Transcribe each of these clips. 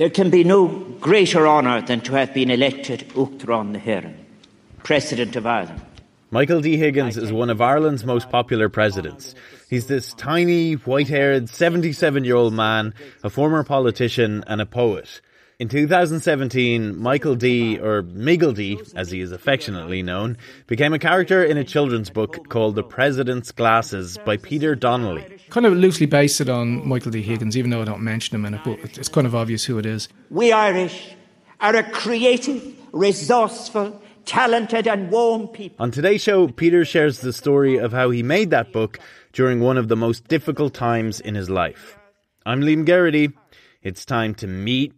There can be no greater honour than to have been elected Uachtarán na hÉireann, President of Ireland. Michael D. Higgins is one of Ireland's most popular presidents. He's this tiny, white haired, 77 year old man, a former politician, and a poet. In 2017, Michael D, or Miggle D, as he is affectionately known, became a character in a children's book called The President's Glasses by Peter Donnelly. Kind of loosely based it on Michael D. Higgins, even though I don't mention him in it, but it's kind of obvious who it is. We Irish are a creative, resourceful, talented, and warm people. On today's show, Peter shares the story of how he made that book during one of the most difficult times in his life. I'm Liam Geraghty. It's time to meet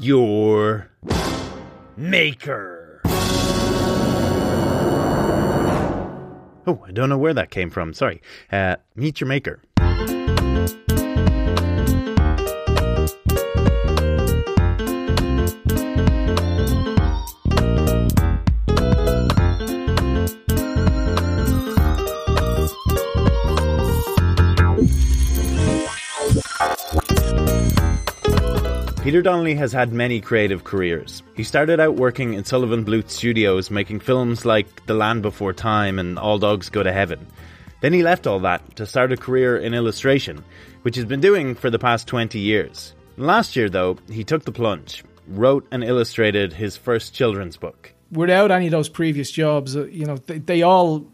your maker. Oh, I don't know where that came from. Sorry. Uh, meet your maker. Peter Donnelly has had many creative careers. He started out working in Sullivan Bluth Studios, making films like The Land Before Time and All Dogs Go to Heaven. Then he left all that to start a career in illustration, which he's been doing for the past 20 years. Last year, though, he took the plunge, wrote and illustrated his first children's book. Without any of those previous jobs, uh, you know, they, they all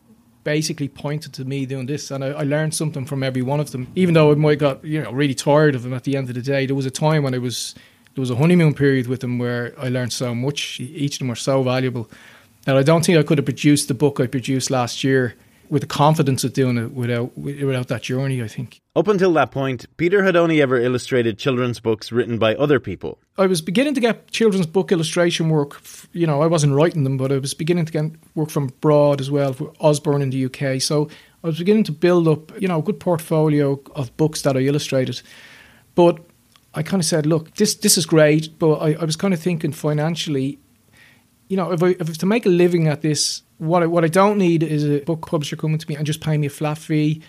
basically pointed to me doing this, and I, I, learned something from every one of them. Even though I might got you know really tired of them at the end of the day, there was a time when I was there was a honeymoon period with them where I learned so much. Each of them were so valuable that I don't think I could have produced the book I produced last year with the confidence of doing it without without that journey. I think. Up until that point, Peter had only ever illustrated children's books written by other people. I was beginning to get children's book illustration work. You know, I wasn't writing them, but I was beginning to get work from abroad as well, for Usborne in the UK. So I was beginning to build up, you know, a good portfolio of books that I illustrated. But I kind of said, look, this this is great, but I, I was kind of thinking financially, you know, if I if to make a living at this, what I, what I don't need is a book publisher coming to me and just paying me a flat fee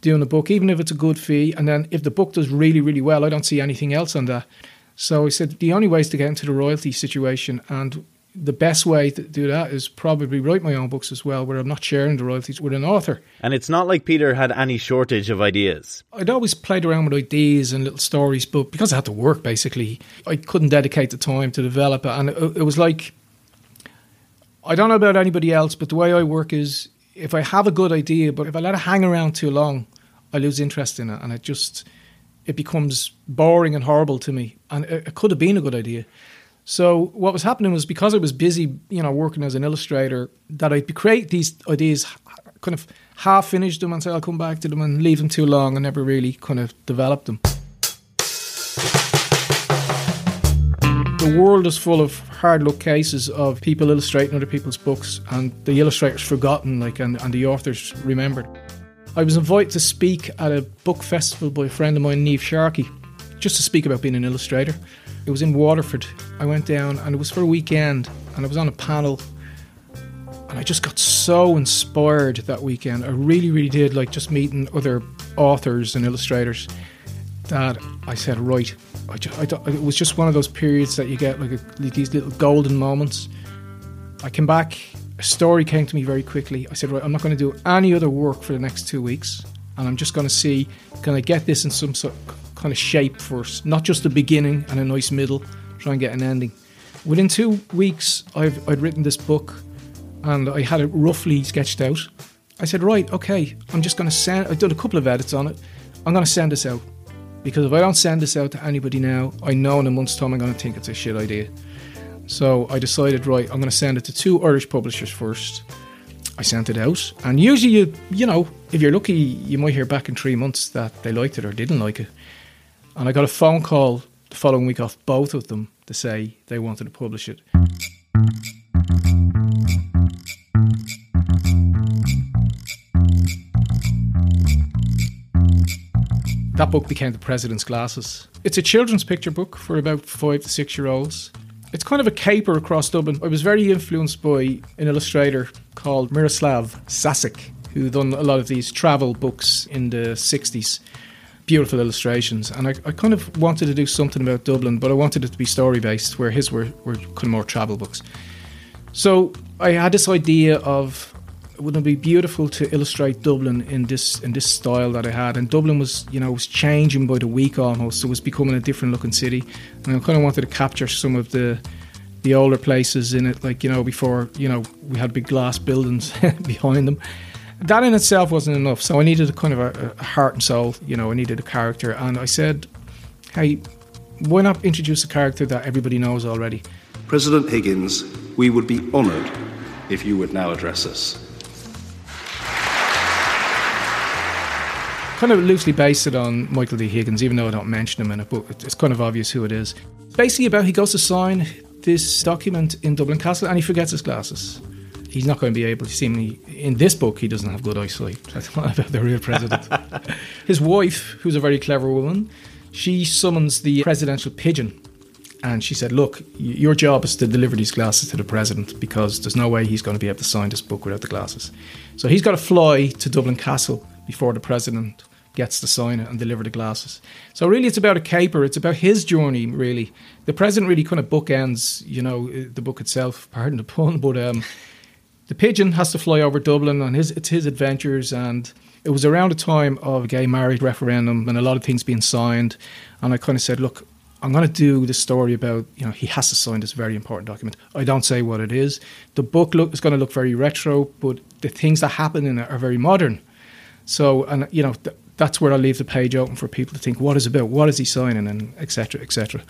doing a book, even if it's a good fee. And then if the book does really, really well, I don't see anything else on that. So I said the only way is to get into the royalty situation, and the best way to do that is probably write my own books as well, where I'm not sharing the royalties with an author. And it's not like Peter had any shortage of ideas. I'd always played around with ideas and little stories, but because I had to work, basically, I couldn't dedicate the time to develop it. And it, it was like, I don't know about anybody else, but the way I work is if I have a good idea, but if I let it hang around too long, I lose interest in it, and it just it becomes boring and horrible to me. And it, it could have been a good idea. So what was happening was because I was busy, you know, working as an illustrator, that I'd be create these ideas, kind of half finish them and say I'll come back to them and leave them too long and never really kind of develop them. The world is full of hard luck cases of people illustrating other people's books and the illustrators forgotten, like, and, and the authors remembered. I was invited to speak at a book festival by a friend of mine, Niamh Sharkey, just to speak about being an illustrator. It was in Waterford. I went down and it was for a weekend and I was on a panel and I just got so inspired that weekend. I really, really did like just meeting other authors and illustrators that I said, right, I just, I it was just one of those periods that you get like, a, like these little golden moments. I came back a story came to me very quickly. I said, right, I'm not going to do any other work for the next two weeks, and I'm just going to see can I get this in some sort of kind of shape first, not just a beginning and a nice middle, try and get an ending. Within two weeks, I've I'd written this book, and I had it roughly sketched out. I said, right, okay, I'm just going to send. I've done a couple of edits on it. I'm going to send this out because if I don't send this out to anybody now, I know in a month's time I'm going to think it's a shit idea. So I decided, right, I'm going to send it to two Irish publishers first. I sent it out, and usually, you you know, if you're lucky, you might hear back in three months that they liked it or didn't like it. And I got a phone call the following week off both of them to say they wanted to publish it. That book became The President's Glasses. It's a children's picture book for about five to six year olds. It's kind of a caper across Dublin. I was very influenced by an illustrator called Miroslav Sasek, who done a lot of these travel books in the 60s. beautiful illustrations. And I, I kind of wanted to do something about Dublin, but I wanted it to be story based, where his were, were kind of more travel books. So I had this idea of wouldn't it be beautiful to illustrate Dublin in this in this style that I had? And Dublin was, you know, was changing by the week almost. So it was becoming a different looking city, and I kind of wanted to capture some of the the older places in it, like you know, before you know we had big glass buildings behind them. That in itself wasn't enough, so I needed a kind of a, a heart and soul. You know, I needed a character, and I said, "Hey, why not introduce a character that everybody knows already?" President Higgins, we would be honoured if you would now address us. Kind of loosely based it on Michael D. Higgins, even though I don't mention him in it, but it's kind of obvious who it is. Basically, about he goes to sign this document in Dublin Castle and he forgets his glasses. He's not going to be able to see me. In this book, he doesn't have good eyesight. That's not about the real president. his wife, who's a very clever woman, she summons the presidential pigeon and she said, Look, your job is to deliver these glasses to the president because there's no way he's going to be able to sign this book without the glasses. So he's got to fly to Dublin Castle before the president gets to sign it and deliver the glasses. So really, it's about a caper. It's about his journey. Really, the president really kind of bookends, you know, uh, the book itself. Pardon the pun, but um, the pigeon has to fly over Dublin and his it's his adventures. And it was around the time of a gay marriage referendum and a lot of things being signed. And I kind of said, look. I'm going to do this story about, you know, he has to sign this very important document. I don't say what it is. The book look is going to look very retro, but the things that happen in it are very modern. So, and you know, th- that's where I leave the page open for people to think what is about, what is he signing, and etc. etc.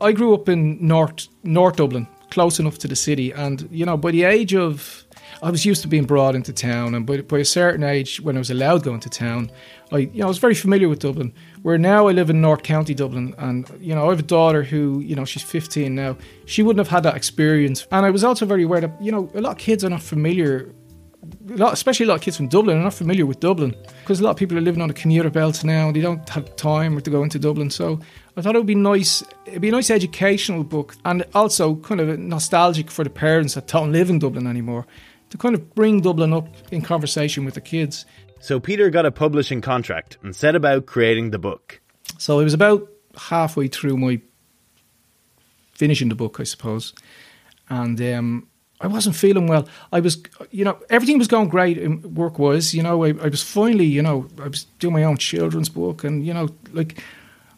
I grew up in North North Dublin, close enough to the city, and you know by the age of I was used to being brought into town, and by, by a certain age, when I was allowed going to town, I you know I was very familiar with Dublin. Where now I live in North County Dublin, and you know I have a daughter who you know she's 15 now. She wouldn't have had that experience, and I was also very aware that you know a lot of kids are not familiar especially a lot of kids from Dublin are not familiar with Dublin because a lot of people are living on the commuter belt now and they don't have time to go into Dublin. So I thought it would be nice. It'd be a nice educational book and also kind of nostalgic for the parents that don't live in Dublin anymore to kind of bring Dublin up in conversation with the kids. So Peter got a publishing contract and set about creating the book. So it was about halfway through my finishing the book, I suppose, and um, I wasn't feeling well. I was, you know, everything was going great work wise. You know, I, I, was finally, you know, I was doing my own children's book, and you know, like,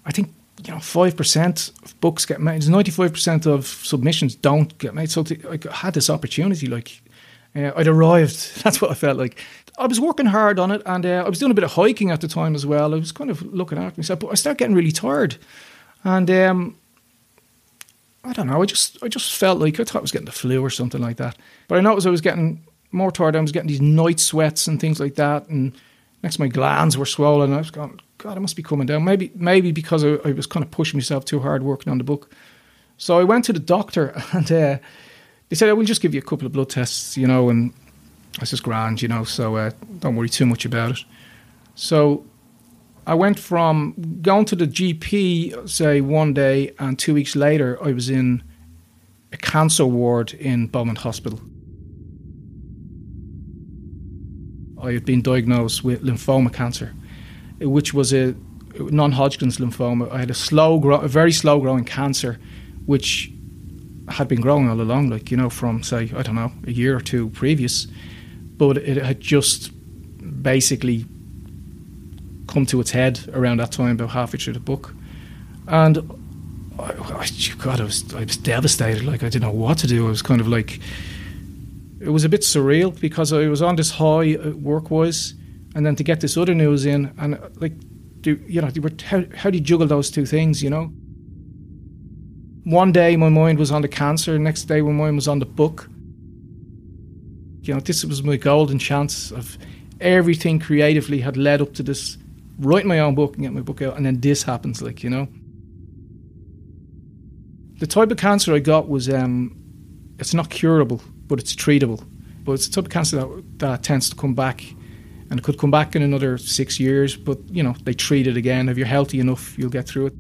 I think you know, five percent of books get made. Ninety five percent of submissions don't get made. So I had this opportunity, like, uh, I'd arrived. That's what I felt like. I was working hard on it, and uh, I was doing a bit of hiking at the time as well. I was kind of looking after myself, but I started getting really tired, and um, I don't know. I just I just felt like I thought I was getting the flu or something like that. But I noticed I was getting more tired. I was getting these night sweats and things like that, and next my glands were swollen. I was going, God, I must be coming down. Maybe maybe because I, I, was kind of pushing myself too hard working on the book. So I went to the doctor, and uh, they said, "I will just give you a couple of blood tests, you know." And I said, "Grand, you know, so uh, don't worry too much about it." So I went from going to the GP, say, one day, and two weeks later, I was in a cancer ward in Beaumont Hospital. I had been diagnosed with lymphoma cancer, which was a non-Hodgkin's lymphoma. I had a slow, a very slow growing cancer, which had been growing all along, like you know, from say I don't know a year or two previous, but it had just basically come to its head around that time, about halfway through the book. And I, I, God, I was I was devastated. Like I didn't know what to do. I was kind of like, it was a bit surreal because I was on this high uh, work wise, and then to get this other news in, and uh, like, do you know, were, how how do you juggle those two things? You know. One day my mind was on the cancer. Next day my mind was on the book. You know, this was my golden chance of everything creatively had led up to this write my own book and get my book out, and then this happens, like, you know. The type of cancer I got was, um, it's not curable, but it's treatable. But it's a type of cancer that, that tends to come back, and it could come back in another six years, but, you know, they treat it again. If you're healthy enough, you'll get through it.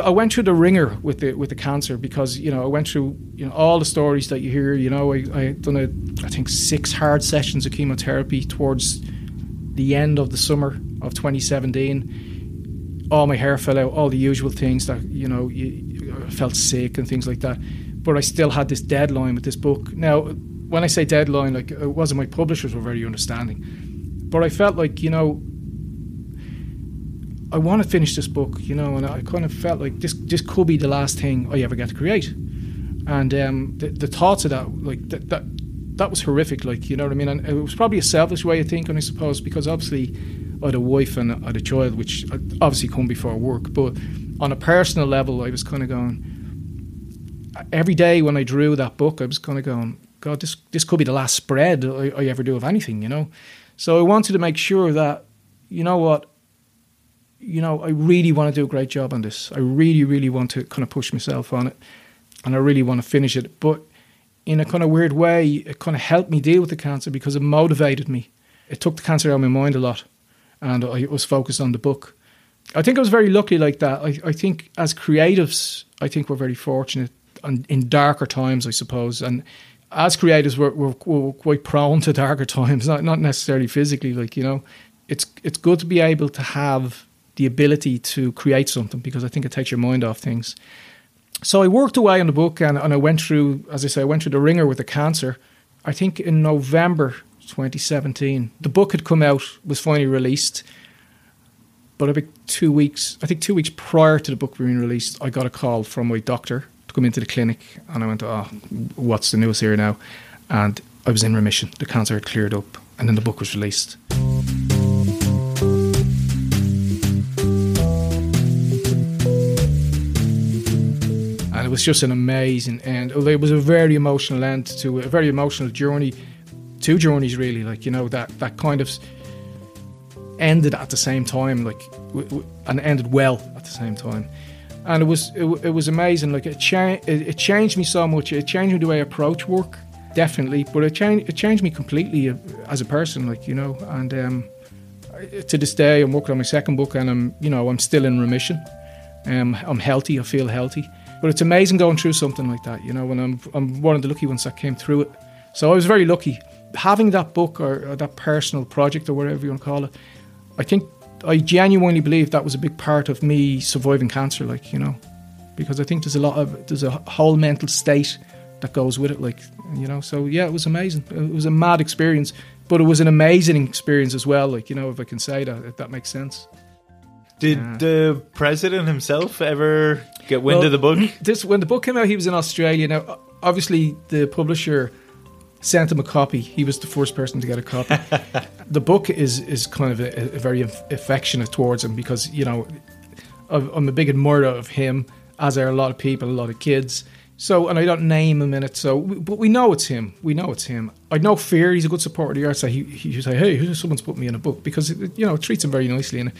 I went through the ringer with the with the cancer because you know I went through you know all the stories that you hear. You know I I done a I think six hard sessions of chemotherapy towards the end of the summer of 2017 all my hair fell out, all the usual things that you know, you, felt sick and things like that. But I still had this deadline with this book. Now, when I say deadline, like it wasn't my publishers were very understanding, but I felt like you know I want to finish this book, you know, and I kind of felt like this this could be the last thing I ever get to create. And um, the, the thoughts of that, like that, that, that was horrific. Like you know what I mean. And it was probably a selfish way of thinking, I suppose, because obviously I had a wife and I had a child, which obviously come before work. But on a personal level, I was kind of going. Every day when I drew that book, I was kind of going, God, this this could be the last spread I, I ever do of anything, you know. So I wanted to make sure that, you know what, you know, I really want to do a great job on this. I really, really want to kind of push myself on it, and I really want to finish it. But in a kind of weird way, it kind of helped me deal with the cancer because it motivated me. It took the cancer out of my mind a lot, and I was focused on the book. I think I was very lucky like that. I, I think as creatives, I think we're very fortunate and in darker times, I suppose. And as creators, we're, we're, we're quite prone to darker times, not not necessarily physically. Like you know, it's it's good to be able to have the ability to create something because I think it takes your mind off things. So I worked away on the book and, and I went through, as I say, I went through the ringer with the cancer. I think in November 2017, the book had come out, was finally released. But I think two weeks, I think two weeks prior to the book being released, I got a call from my doctor to come into the clinic. And I went, oh, what's the news here now? And I was in remission. The cancer had cleared up. And then the book was released. Was just an amazing end. It was a very emotional end to a very emotional journey, two journeys really. Like you know that that kind of ended at the same time, like and ended well at the same time. And it was it, it was amazing. Like it, cha- it, it changed me so much. It changed me the way I approach work, definitely. But it changed it changed me completely uh, as a person. Like you know, and um, to this day, I'm working on my second book, and I'm you know I'm still in remission. Um, I'm healthy. I feel healthy. But it's amazing going through something like that, you know, and I'm, I'm one of the lucky ones that came through it. So I was very lucky. Having that book or, or that personal project or whatever you want to call it, I think I genuinely believe that was a big part of me surviving cancer, like, you know, because I think there's a lot of, there's a whole mental state that goes with it, like, you know, so yeah, it was amazing. It was a mad experience, but it was an amazing experience as well, like, you know, if I can say that, if that makes sense. Did yeah. the president himself ever get wind well, of the book? This when the book came out, he was in Australia. Now, obviously, the publisher sent him a copy. He was the first person to get a copy. the book is is kind of a, a very affectionate towards him because you know I'm a big admirer of him, as are a lot of people, a lot of kids. So, and I don't name him in it. So, but we know it's him. We know it's him. I'd no fear. He's a good supporter of the arts. So he he say, "Hey, someone's put me in a book," because it, you know it treats him very nicely. And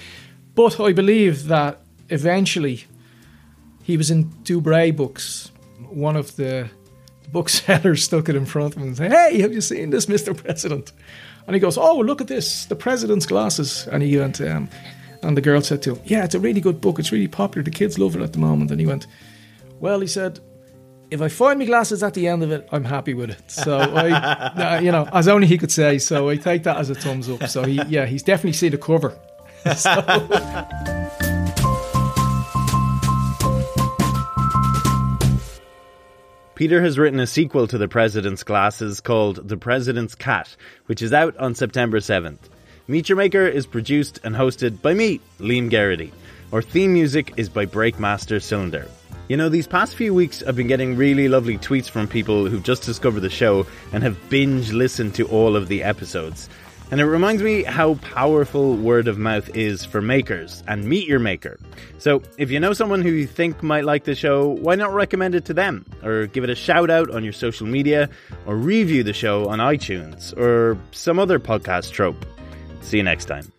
but I believe that eventually he was in Dubray Books. One of the booksellers stuck it in front of him and said, Hey, have you seen this, Mr. President? And he goes, Oh, look at this, the president's glasses. And he went, um, and the girl said to him, Yeah, it's a really good book. It's really popular. The kids love it at the moment. And he went, Well, he said, if I find my glasses at the end of it, I'm happy with it. So I, you know, as only he could say. So I take that as a thumbs up. So he, yeah, he's definitely seen the cover Peter has written a sequel to The President's Glasses called The President's Cat, which is out on September 7th. Meet Your Maker is produced and hosted by me, Liam Geraghty. Our theme music is by Breakmaster Cylinder. You know, these past few weeks I've been getting really lovely tweets from people who've just discovered the show and have binge listened to all of the episodes. And it reminds me how powerful word of mouth is for makers and meet your maker. So if you know someone who you think might like the show, why not recommend it to them? Or give it a shout out on your social media, or review the show on iTunes, or some other podcast trope. See you next time.